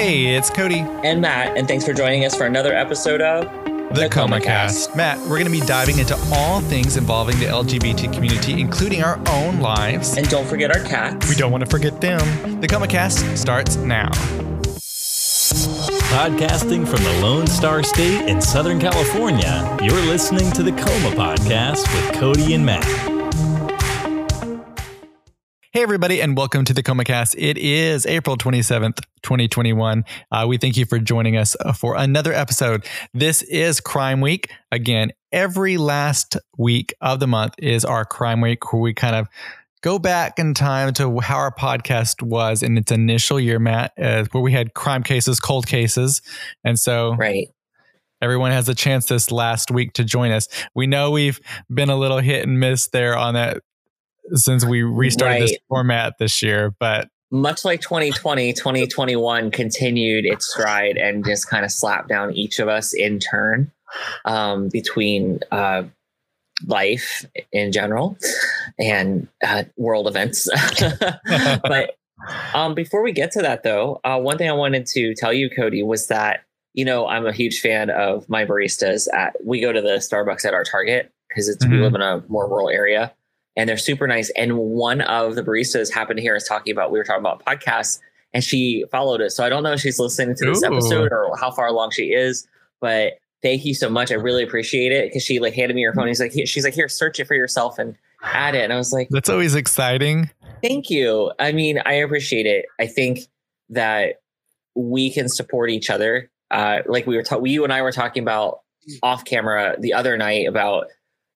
Hey, it's Cody. And Matt, and thanks for joining us for another episode of The, Coma Cast. Matt, we're going to be diving into all things involving the LGBT community, including our own lives. And don't forget our cats. We don't want to forget them. The Coma Cast starts now. Podcasting from the Lone Star State in Southern California, you're listening to the Coma Podcast with Cody and Matt. Hey, everybody, and welcome to the ComaCast. It is April 27th, 2021. Uh, we thank you for joining us uh, for another episode. This is Crime Week. Again, every last week of the month is our Crime Week, where we kind of go back in time to how our podcast was in its initial year, Matt, uh, where we had crime cases, cold cases. And so, right. Everyone has a chance this last week to join us. We know we've been a little hit and miss there on that since we restarted right. this format this year. But much like 2020, 2021 continued its stride and just kind of slapped down each of us in turn um, between uh, life in general and uh, world events. but um, before we get to that, though, uh, one thing I wanted to tell you, Cody, was that you know I'm a huge fan of my baristas. At we go to the Starbucks at our Target because it's mm-hmm. we live in a more rural area, and they're super nice. And one of the baristas happened to hear us talking about, we were talking about podcasts and she followed us. So I don't know if she's listening to this Ooh. episode or how far along she is, but thank you so much. I really appreciate it because she like handed me her phone. He's like, she's like, here, search it for yourself and add it. And I was like, that's always exciting. Thank you. I mean, I appreciate it. I think that we can support each other. Uh, like we were, ta- we, you and I were talking about off camera the other night about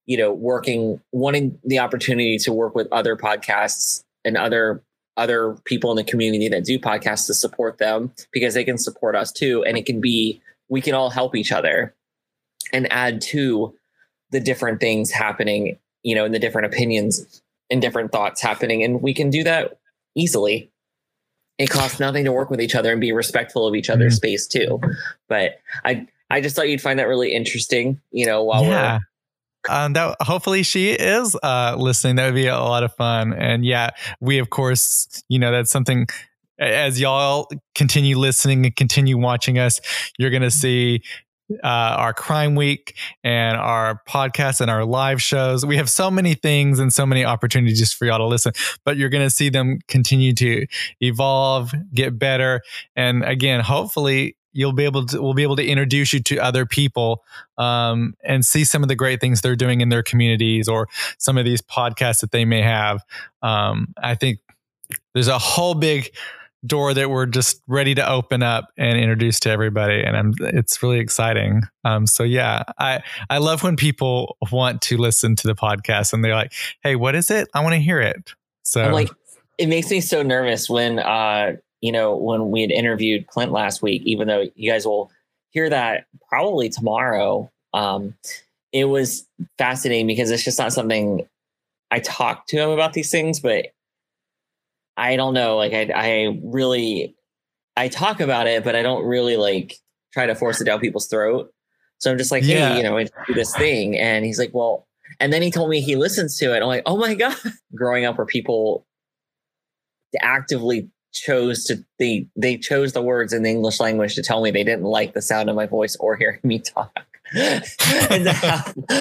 you know, working, wanting the opportunity to work with other podcasts and other other people in the community that do podcasts to support them because they can support us too and it can be we can all help each other and add to the different things happening you know and the different opinions and different thoughts happening and we can do that easily it costs nothing to work with each other and be respectful of each other's mm-hmm. space too but i i just thought you'd find that really interesting you know while yeah. we're um, that hopefully she is uh, listening. That would be a lot of fun. And yeah, we of course, you know, that's something. As y'all continue listening and continue watching us, you're going to see uh, our crime week and our podcast and our live shows. We have so many things and so many opportunities for y'all to listen, but you're going to see them continue to evolve, get better. And again, hopefully you'll be able to we'll be able to introduce you to other people um, and see some of the great things they're doing in their communities or some of these podcasts that they may have. Um, i think there's a whole big door that we're just ready to open up and introduce to everybody and I'm, it's really exciting. Um, so yeah i i love when people want to listen to the podcast and they're like hey what is it? I want to hear it. So I'm like it makes me so nervous when uh you know, when we had interviewed Clint last week, even though you guys will hear that probably tomorrow, um, it was fascinating because it's just not something I talk to him about these things, but I don't know. Like I, I really, I talk about it, but I don't really like try to force it down people's throat. So I'm just like, yeah. hey, you know, do this thing. And he's like, well, and then he told me he listens to it. I'm like, oh my God. Growing up where people actively chose to they they chose the words in the English language to tell me they didn't like the sound of my voice or hearing me talk. and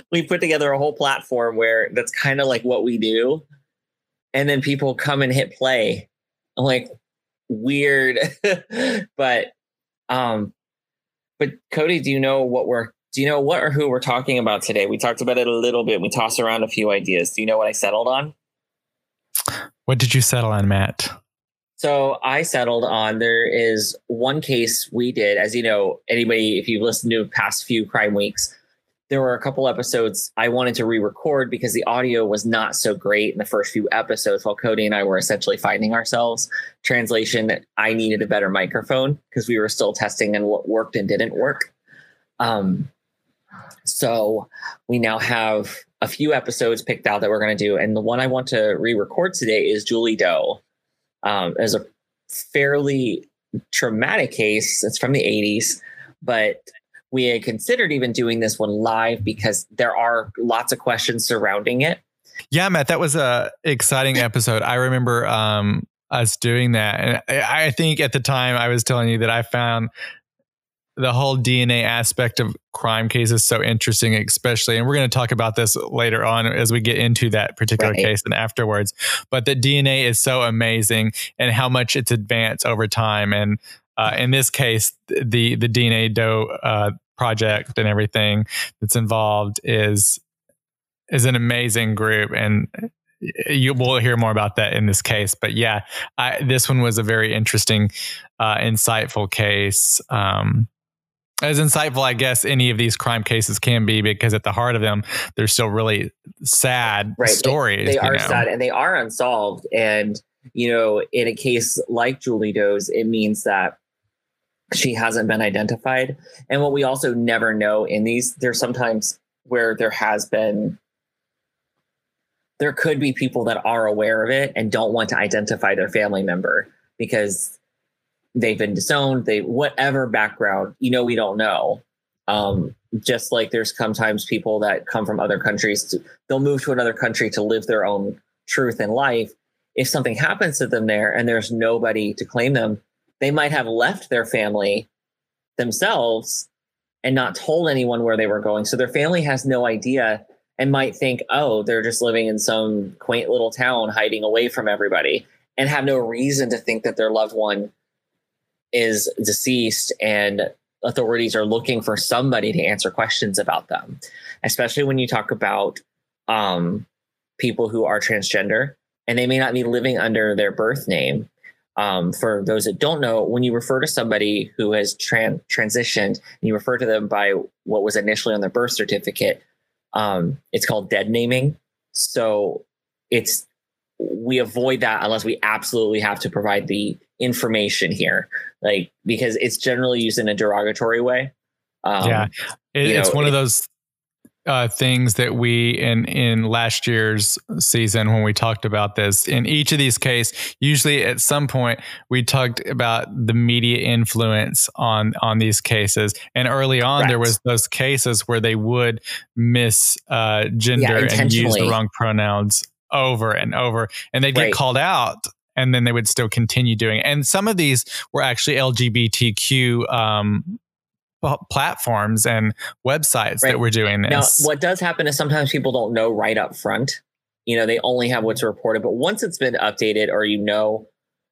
we put together a whole platform where that's kind of like what we do. And then people come and hit play. I'm like, weird. but um but Cody, do you know what we're do you know what or who we're talking about today? We talked about it a little bit. We tossed around a few ideas. Do you know what I settled on? What did you settle on, Matt? So I settled on there is one case we did, as you know, anybody, if you've listened to past few crime weeks, there were a couple episodes I wanted to re-record because the audio was not so great in the first few episodes while Cody and I were essentially finding ourselves. Translation, I needed a better microphone because we were still testing and what worked and didn't work. Um, so we now have a few episodes picked out that we're going to do. And the one I want to re-record today is Julie Doe um, as a fairly traumatic case. It's from the 80s, but we had considered even doing this one live because there are lots of questions surrounding it. Yeah, Matt, that was a exciting episode. I remember um, us doing that. And I, I think at the time I was telling you that I found the whole DNA aspect of crime cases so interesting, especially, and we're going to talk about this later on as we get into that particular right. case and afterwards. But the DNA is so amazing and how much it's advanced over time. And uh, in this case, the the DNA Doe uh, project and everything that's involved is is an amazing group and you will hear more about that in this case but yeah I, this one was a very interesting uh, insightful case um, as insightful i guess any of these crime cases can be because at the heart of them they're still really sad right. stories they, they are know? sad and they are unsolved and you know in a case like julie doe's it means that she hasn't been identified and what we also never know in these there's sometimes where there has been there could be people that are aware of it and don't want to identify their family member because they've been disowned, they whatever background, you know, we don't know. Um, just like there's sometimes people that come from other countries, to, they'll move to another country to live their own truth in life. If something happens to them there and there's nobody to claim them, they might have left their family themselves and not told anyone where they were going. So their family has no idea and might think, oh, they're just living in some quaint little town hiding away from everybody and have no reason to think that their loved one is deceased and authorities are looking for somebody to answer questions about them, especially when you talk about um, people who are transgender and they may not be living under their birth name. Um, for those that don't know, when you refer to somebody who has tran- transitioned and you refer to them by what was initially on their birth certificate, um, it's called dead naming. So it's we avoid that unless we absolutely have to provide the information here, like because it's generally used in a derogatory way. Um, yeah, it, it's know, one it, of those uh, things that we in in last year's season when we talked about this in each of these cases usually at some point we talked about the media influence on on these cases. And early on right. there was those cases where they would miss uh, gender yeah, and use the wrong pronouns over and over and they'd get right. called out and then they would still continue doing it. And some of these were actually LGBTQ um, platforms and websites right. that were doing this. Now, what does happen is sometimes people don't know right up front. You know, they only have what's reported, but once it's been updated or you know,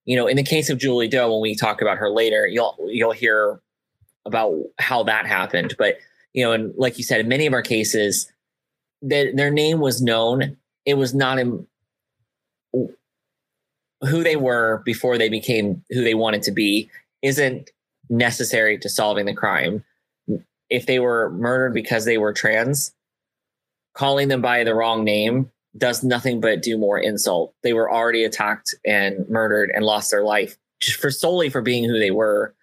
you know, in the case of Julie Doe, when we talk about her later, you'll you'll hear about how that happened. But you know, and like you said, in many of our cases, their their name was known. It was not in who they were before they became who they wanted to be isn't necessary to solving the crime. If they were murdered because they were trans, calling them by the wrong name does nothing but do more insult. They were already attacked and murdered and lost their life just for solely for being who they were.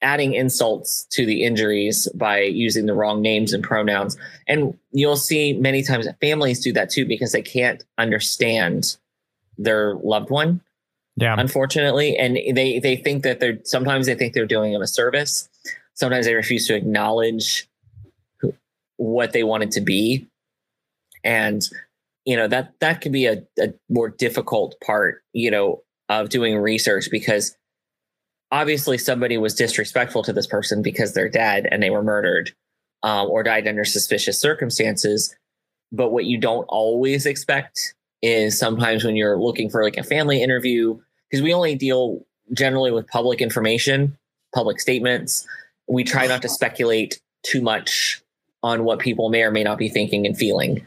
Adding insults to the injuries by using the wrong names and pronouns. And you'll see many times families do that too because they can't understand their loved one yeah. Unfortunately. And they they think that they're sometimes they think they're doing them a service. Sometimes they refuse to acknowledge who, what they want it to be. And you know, that that could be a, a more difficult part, you know, of doing research because obviously somebody was disrespectful to this person because they're dead and they were murdered um, or died under suspicious circumstances. But what you don't always expect is sometimes when you're looking for like a family interview because we only deal generally with public information, public statements. We try not to speculate too much on what people may or may not be thinking and feeling.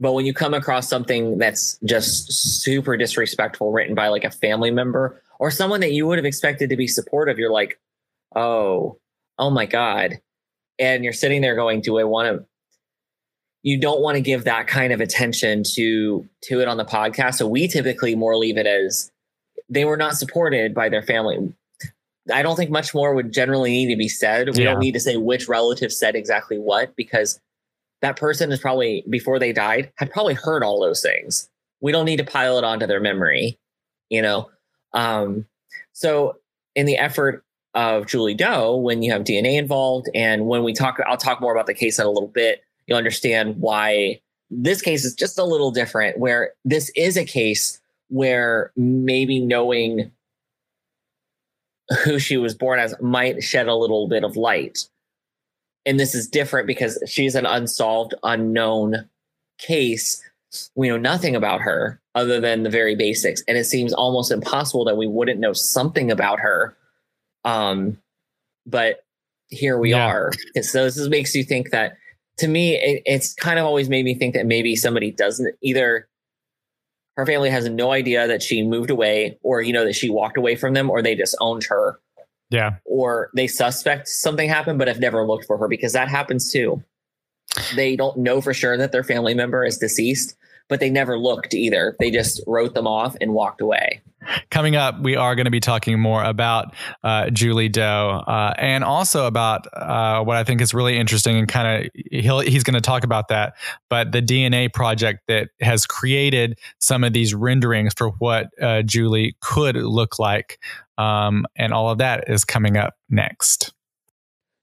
But when you come across something that's just super disrespectful, written by like a family member or someone that you would have expected to be supportive, you're like, oh, oh my God. And you're sitting there going, do I want to? You don't want to give that kind of attention to to it on the podcast. So we typically more leave it as they were not supported by their family. I don't think much more would generally need to be said. We yeah. don't need to say which relative said exactly what because that person is probably before they died had probably heard all those things. We don't need to pile it onto their memory, you know. Um, so in the effort of Julie Doe, when you have DNA involved, and when we talk, I'll talk more about the case in a little bit. You'll understand why this case is just a little different. Where this is a case where maybe knowing who she was born as might shed a little bit of light. And this is different because she's an unsolved, unknown case. We know nothing about her other than the very basics. And it seems almost impossible that we wouldn't know something about her. Um, but here we yeah. are. So this makes you think that to me, it, it's kind of always made me think that maybe somebody doesn't either her family has no idea that she moved away or you know that she walked away from them or they just owned her yeah or they suspect something happened but have never looked for her because that happens too they don't know for sure that their family member is deceased but they never looked either. They just wrote them off and walked away. Coming up, we are going to be talking more about uh, Julie Doe uh, and also about uh, what I think is really interesting and kind of he's going to talk about that. But the DNA project that has created some of these renderings for what uh, Julie could look like. Um, and all of that is coming up next.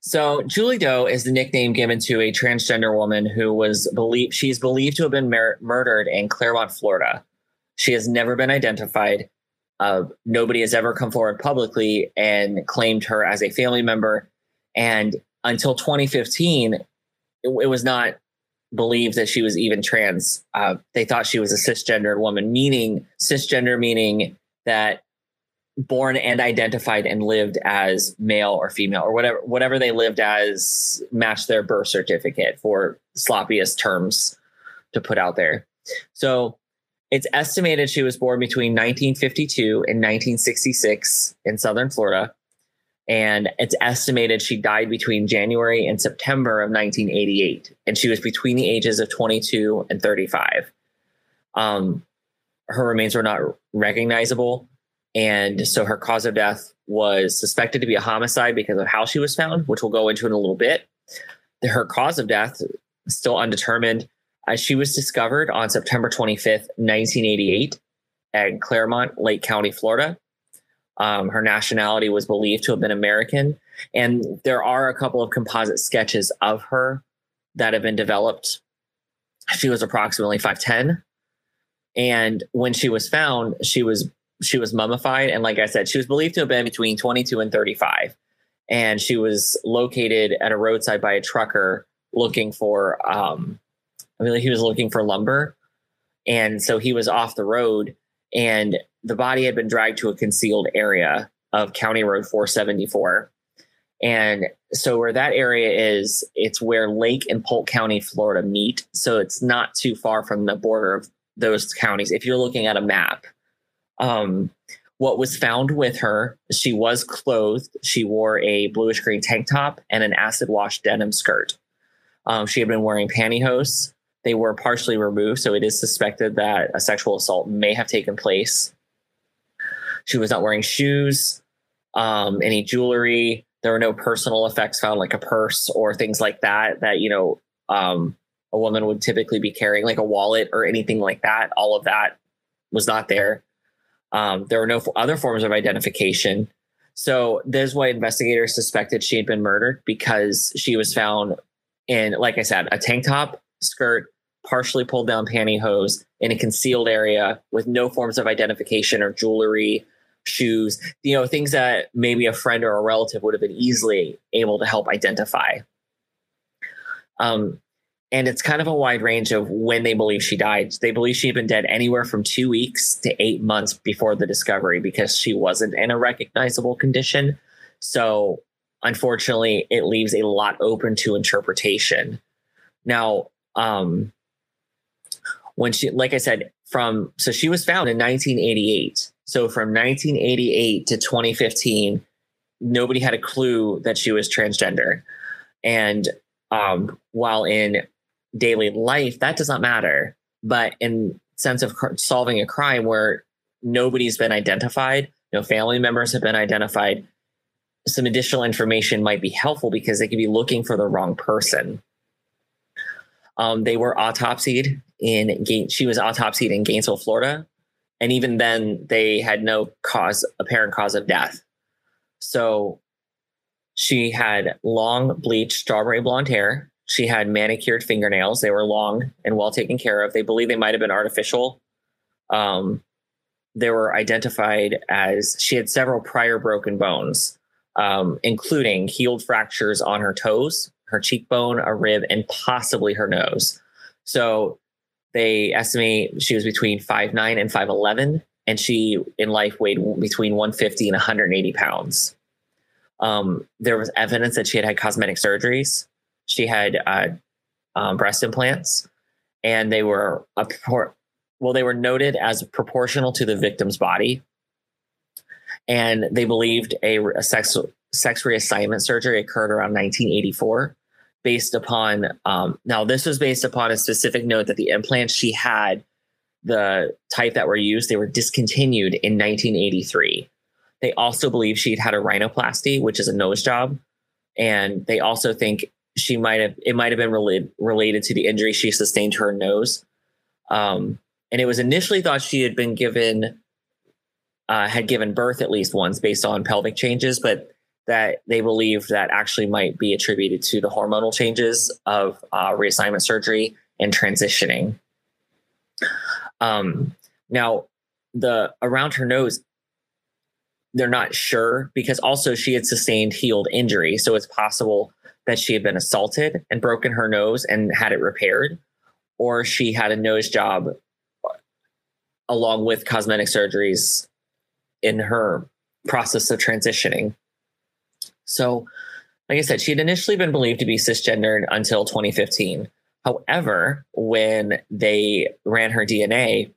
So Julie Doe is the nickname given to a transgender woman who was believed she's believed to have been mur- murdered in Clermont, Florida. She has never been identified. Uh, nobody has ever come forward publicly and claimed her as a family member. And until 2015, it, it was not believed that she was even trans. Uh, they thought she was a cisgendered woman, meaning cisgender meaning that born and identified and lived as male or female or whatever whatever they lived as matched their birth certificate for sloppiest terms to put out there. So it's estimated she was born between 1952 and 1966 in southern Florida. And it's estimated she died between January and September of 1988. And she was between the ages of 22 and 35. Um, her remains were not recognizable and so her cause of death was suspected to be a homicide because of how she was found, which we'll go into in a little bit. Her cause of death still undetermined. Uh, she was discovered on September 25th, 1988, at Clermont, Lake County, Florida. Um, her nationality was believed to have been American. And there are a couple of composite sketches of her that have been developed. She was approximately 5'10. And when she was found, she was she was mummified. And like I said, she was believed to have been between 22 and 35. And she was located at a roadside by a trucker looking for, um, I mean, he was looking for lumber. And so he was off the road and the body had been dragged to a concealed area of County Road 474. And so where that area is, it's where Lake and Polk County, Florida meet. So it's not too far from the border of those counties. If you're looking at a map, um, what was found with her, she was clothed. She wore a bluish green tank top and an acid wash denim skirt. Um, she had been wearing pantyhose. They were partially removed, so it is suspected that a sexual assault may have taken place. She was not wearing shoes, um, any jewelry. There were no personal effects found, like a purse or things like that, that, you know, um, a woman would typically be carrying, like a wallet or anything like that. All of that was not there. Um, there were no other forms of identification. So there's why investigators suspected she had been murdered because she was found in, like I said, a tank top, skirt, partially pulled down pantyhose in a concealed area with no forms of identification or jewelry, shoes, you know, things that maybe a friend or a relative would have been easily able to help identify. Um, and it's kind of a wide range of when they believe she died. They believe she had been dead anywhere from two weeks to eight months before the discovery because she wasn't in a recognizable condition. So, unfortunately, it leaves a lot open to interpretation. Now, um, when she, like I said, from so she was found in 1988. So from 1988 to 2015, nobody had a clue that she was transgender. And um, while in daily life, that does not matter. But in sense of solving a crime where nobody's been identified, no family members have been identified, some additional information might be helpful because they could be looking for the wrong person. Um, they were autopsied in she was autopsied in Gainesville, Florida, and even then they had no cause apparent cause of death. So she had long bleached strawberry blonde hair. She had manicured fingernails. They were long and well taken care of. They believe they might have been artificial. Um, they were identified as she had several prior broken bones, um, including healed fractures on her toes, her cheekbone, a rib, and possibly her nose. So they estimate she was between 5'9 and 5'11, and she in life weighed between 150 and 180 pounds. Um, there was evidence that she had had cosmetic surgeries. She had uh, um, breast implants, and they were a well, they were noted as proportional to the victim's body, and they believed a, a sex sex reassignment surgery occurred around 1984 based upon um, now this was based upon a specific note that the implants she had the type that were used they were discontinued in 1983 they also believe she'd had a rhinoplasty which is a nose job and they also think she might have it might have been related related to the injury she sustained to her nose um, and it was initially thought she had been given uh, had given birth at least once based on pelvic changes but that they believe that actually might be attributed to the hormonal changes of uh, reassignment surgery and transitioning. Um, now, the around her nose, they're not sure because also she had sustained healed injury, so it's possible that she had been assaulted and broken her nose and had it repaired, or she had a nose job along with cosmetic surgeries in her process of transitioning. So, like I said, she had initially been believed to be cisgendered until 2015. However, when they ran her DNA,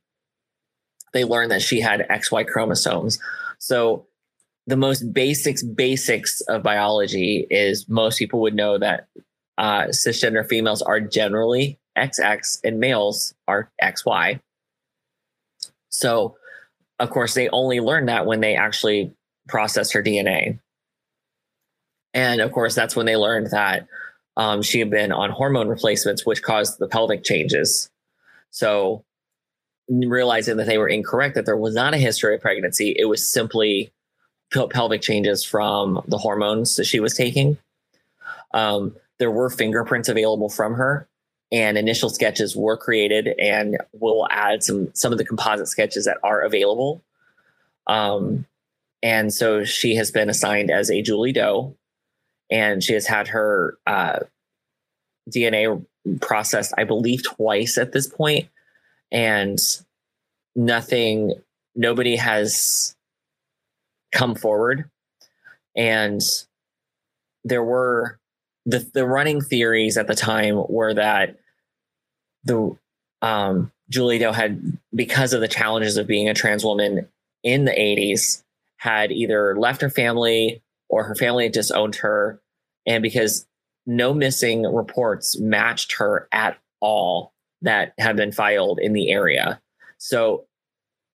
they learned that she had XY chromosomes. So, the most basics basics of biology is most people would know that uh, cisgender females are generally XX and males are XY. So, of course, they only learned that when they actually processed her DNA. And of course, that's when they learned that um, she had been on hormone replacements, which caused the pelvic changes. So, realizing that they were incorrect, that there was not a history of pregnancy, it was simply pelvic changes from the hormones that she was taking. Um, there were fingerprints available from her, and initial sketches were created, and we'll add some some of the composite sketches that are available. Um, and so she has been assigned as a Julie Doe, and she has had her uh, DNA processed, I believe, twice at this point, and nothing, nobody has come forward, and there were the the running theories at the time were that the um, Julie Doe had because of the challenges of being a trans woman in the 80s had either left her family or her family had disowned her. And because no missing reports matched her at all that have been filed in the area. So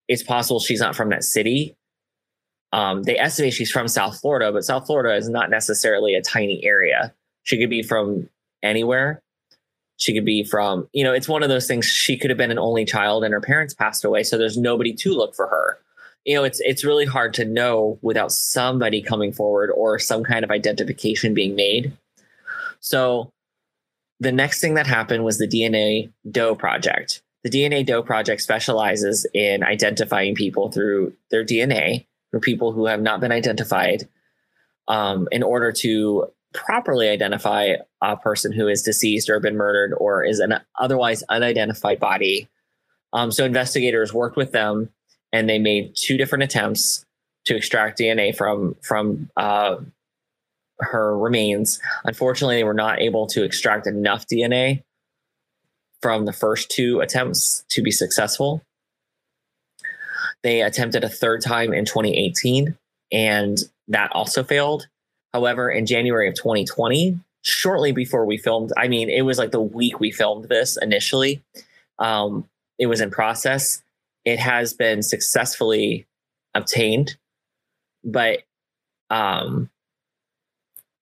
it's possible she's not from that city. Um, they estimate she's from South Florida, but South Florida is not necessarily a tiny area. She could be from anywhere. She could be from, you know, it's one of those things. She could have been an only child and her parents passed away. So there's nobody to look for her you know it's it's really hard to know without somebody coming forward or some kind of identification being made so the next thing that happened was the dna doe project the dna doe project specializes in identifying people through their dna for people who have not been identified um, in order to properly identify a person who is deceased or been murdered or is an otherwise unidentified body um, so investigators worked with them and they made two different attempts to extract DNA from from uh, her remains. Unfortunately, they were not able to extract enough DNA from the first two attempts to be successful. They attempted a third time in 2018, and that also failed. However, in January of 2020, shortly before we filmed, I mean, it was like the week we filmed this initially, um, it was in process it has been successfully obtained, but um,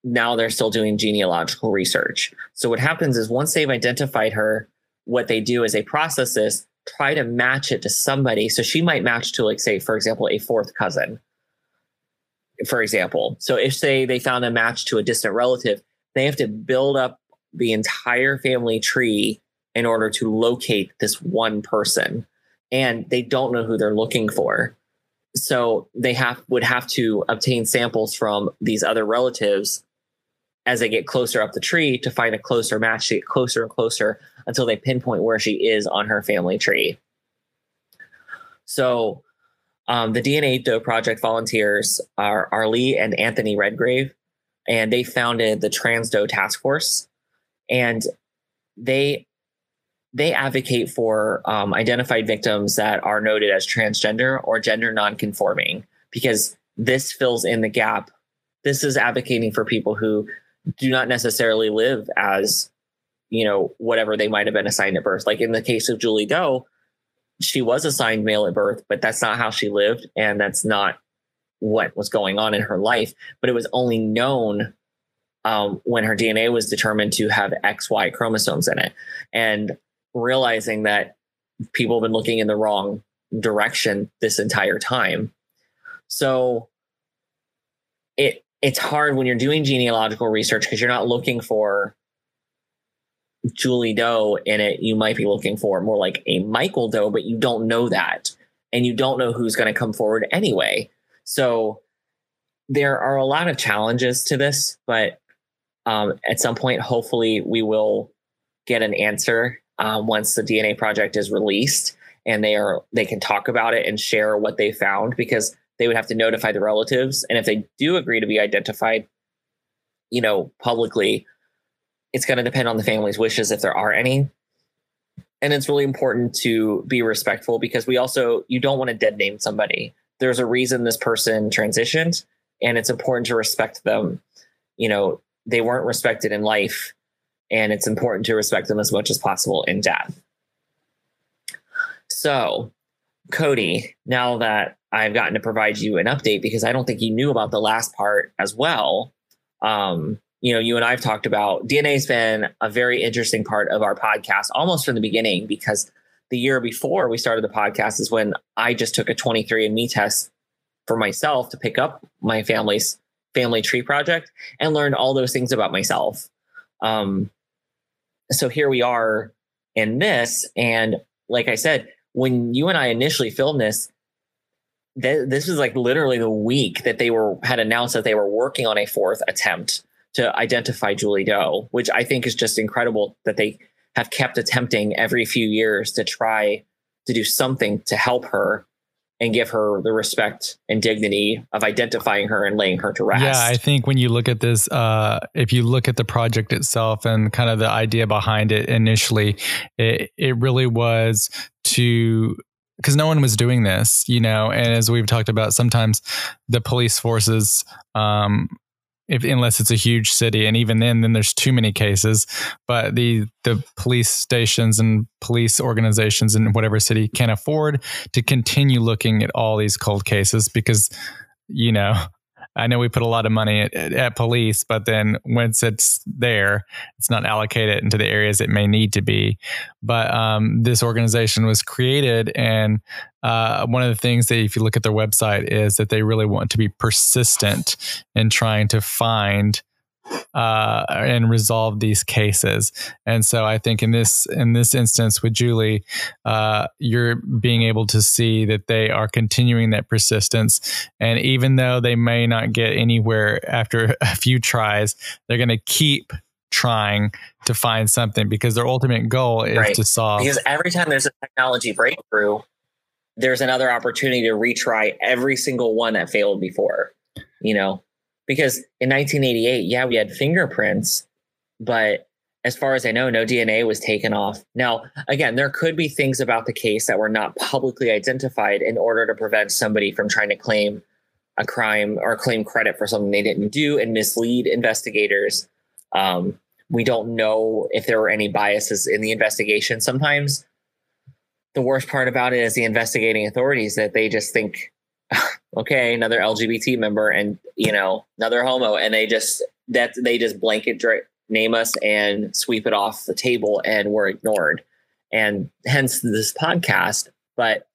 now they're still doing genealogical research. So what happens is once they've identified her, what they do is they process this, try to match it to somebody. So she might match to, like, say, for example, a fourth cousin. For example, so if say they found a match to a distant relative, they have to build up the entire family tree in order to locate this one person and they don't know who they're looking for. So they have would have to obtain samples from these other relatives as they get closer up the tree to find a closer match, to get closer and closer until they pinpoint where she is on her family tree. So um, the DNA Doe Project volunteers are, are Lee and Anthony Redgrave, and they founded the Trans Doe Task Force, and they they advocate for um, identified victims that are noted as transgender or gender nonconforming because this fills in the gap. This is advocating for people who do not necessarily live as you know whatever they might have been assigned at birth. Like in the case of Julie Doe, she was assigned male at birth, but that's not how she lived, and that's not what was going on in her life. But it was only known um, when her DNA was determined to have XY chromosomes in it, and realizing that people have been looking in the wrong direction this entire time. So it it's hard when you're doing genealogical research because you're not looking for Julie Doe in it, you might be looking for more like a Michael Doe, but you don't know that. And you don't know who's going to come forward anyway. So there are a lot of challenges to this, but um, at some point, hopefully, we will get an answer um, once the DNA project is released and they are they can talk about it and share what they found because they would have to notify the relatives and if they do agree to be identified you know publicly it's going to depend on the family's wishes if there are any. And it's really important to be respectful because we also, you don't want to dead name somebody. There's a reason this person transitioned, and it's important to respect them. You know, they weren't respected in life, and it's important to respect them as much as possible in death. So, Cody, now that I've gotten to provide you an update because I don't think you knew about the last part as well. Um, you know, you and I've talked about DNA has been a very interesting part of our podcast almost from the beginning because the year before we started the podcast is when I just took a 23andMe test for myself to pick up my family's family tree project and learned all those things about myself. Um, so here we are in this. And like I said, when you and I initially filmed this, th- this was like literally the week that they were had announced that they were working on a fourth attempt to identify Julie Doe, which I think is just incredible that they have kept attempting every few years to try to do something to help her and give her the respect and dignity of identifying her and laying her to rest. Yeah, I think when you look at this, uh, if you look at the project itself and kind of the idea behind it initially, it, it really was to because no one was doing this, you know, and as we've talked about, sometimes the police forces um, if unless it's a huge city and even then then there's too many cases but the the police stations and police organizations in whatever city can afford to continue looking at all these cold cases because you know I know we put a lot of money at, at, police, but then once it's there, it's not allocated into the areas it may need to be. But um, this organization was created, and uh, one of the things that, if you look at their website, is that they really want to be persistent in trying to find uh, and resolve these cases. And so I think in this in this instance with Julie, uh, you're being able to see that they are continuing that persistence. And even though they may not get anywhere after a few tries, they're going to keep trying to find something because their ultimate goal is right. to solve. Because every time there's a technology breakthrough, there's another opportunity to retry every single one that failed before. You know, because in 1988, yeah, we had fingerprints, but as far as I know, no DNA was taken off. Now, again, there could be things about the case that were not publicly identified in order to prevent somebody from trying to claim a crime or claim credit for something they didn't do and mislead investigators. Um, we don't know if there were any biases in the investigation. Sometimes the worst part about it is the investigating authorities that they just think okay, another LGBT member and you know another homo, and they just that they just blanket name us and sweep it off the table, and we're ignored, and hence this podcast. But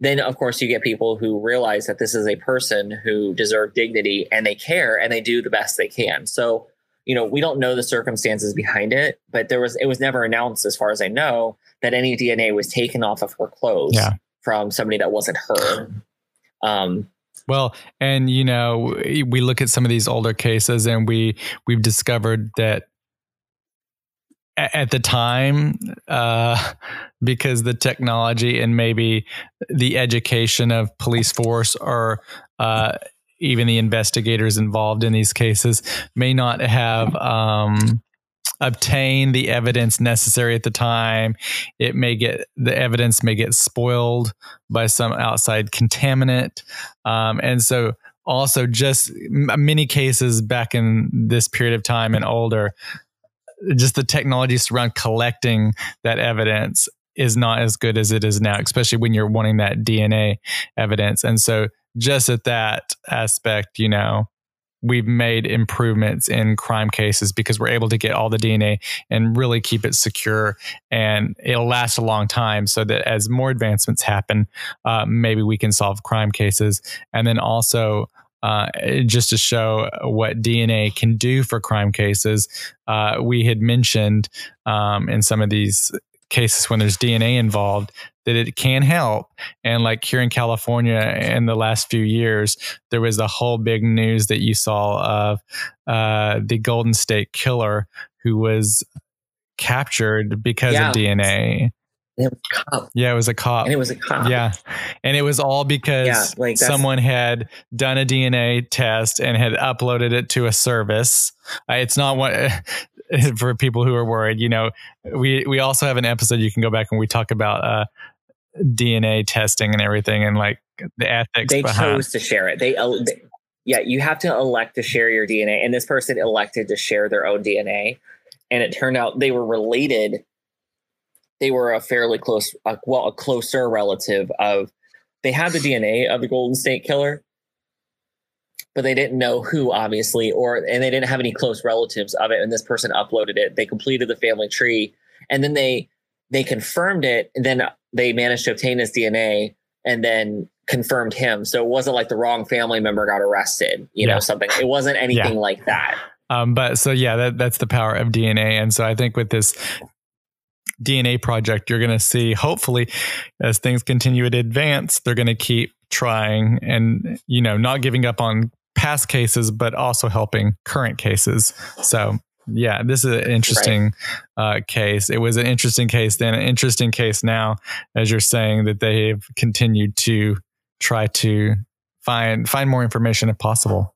then, of course, you get people who realize that this is a person who deserve dignity, and they care, and they do the best they can. So, you know, we don't know the circumstances behind it, but there was it was never announced, as far as I know, that any DNA was taken off of her clothes. Yeah from somebody that wasn't her. Um, well, and you know, we look at some of these older cases, and we we've discovered that at the time, uh, because the technology and maybe the education of police force or uh, even the investigators involved in these cases may not have um, obtained the evidence necessary at the time. It may get the evidence may get spoiled by some outside contaminant, um, and so also just many cases back in this period of time and older just the technologies around collecting that evidence is not as good as it is now, especially when you're wanting that DNA evidence. And so, just at that aspect, you know, we've made improvements in crime cases because we're able to get all the DNA and really keep it secure and it'll last a long time so that as more advancements happen, uh, maybe we can solve crime cases. And then also, uh, just to show what DNA can do for crime cases. Uh, we had mentioned um, in some of these cases when there's DNA involved that it can help. And like here in California in the last few years, there was a whole big news that you saw of uh, the Golden State Killer who was captured because yeah. of DNA. It was a cop. Yeah, it was a cop. And it was a cop. Yeah. And it was all because yeah, like someone had done a DNA test and had uploaded it to a service. Uh, it's not what for people who are worried, you know, we we also have an episode you can go back and we talk about uh, DNA testing and everything and like the ethics They behind. chose to share it. They, they yeah, you have to elect to share your DNA and this person elected to share their own DNA and it turned out they were related they were a fairly close, uh, well, a closer relative of. They had the DNA of the Golden State Killer, but they didn't know who, obviously, or and they didn't have any close relatives of it. And this person uploaded it. They completed the family tree, and then they they confirmed it. And then they managed to obtain his DNA, and then confirmed him. So it wasn't like the wrong family member got arrested, you yeah. know, something. It wasn't anything yeah. like that. Um, but so yeah, that, that's the power of DNA. And so I think with this DNA project, you're going to see, hopefully, as things continue to advance, they're going to keep trying and, you know, not giving up on past cases, but also helping current cases. So, yeah, this is an interesting right. uh, case. It was an interesting case then, an interesting case now, as you're saying that they've continued to try to find find more information if possible.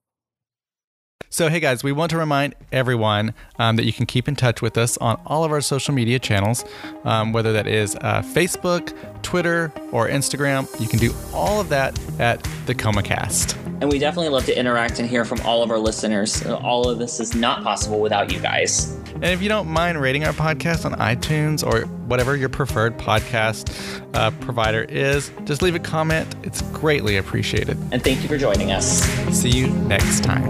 So, hey guys, we want to remind everyone um, that you can keep in touch with us on all of our social media channels, um, whether that is uh, Facebook, Twitter, or Instagram. You can do all of that at the ComaCast. And we definitely love to interact and hear from all of our listeners. All of this is not possible without you guys. And if you don't mind rating our podcast on iTunes or whatever your preferred podcast uh, provider is, just leave a comment. It's greatly appreciated. And thank you for joining us. See you next time.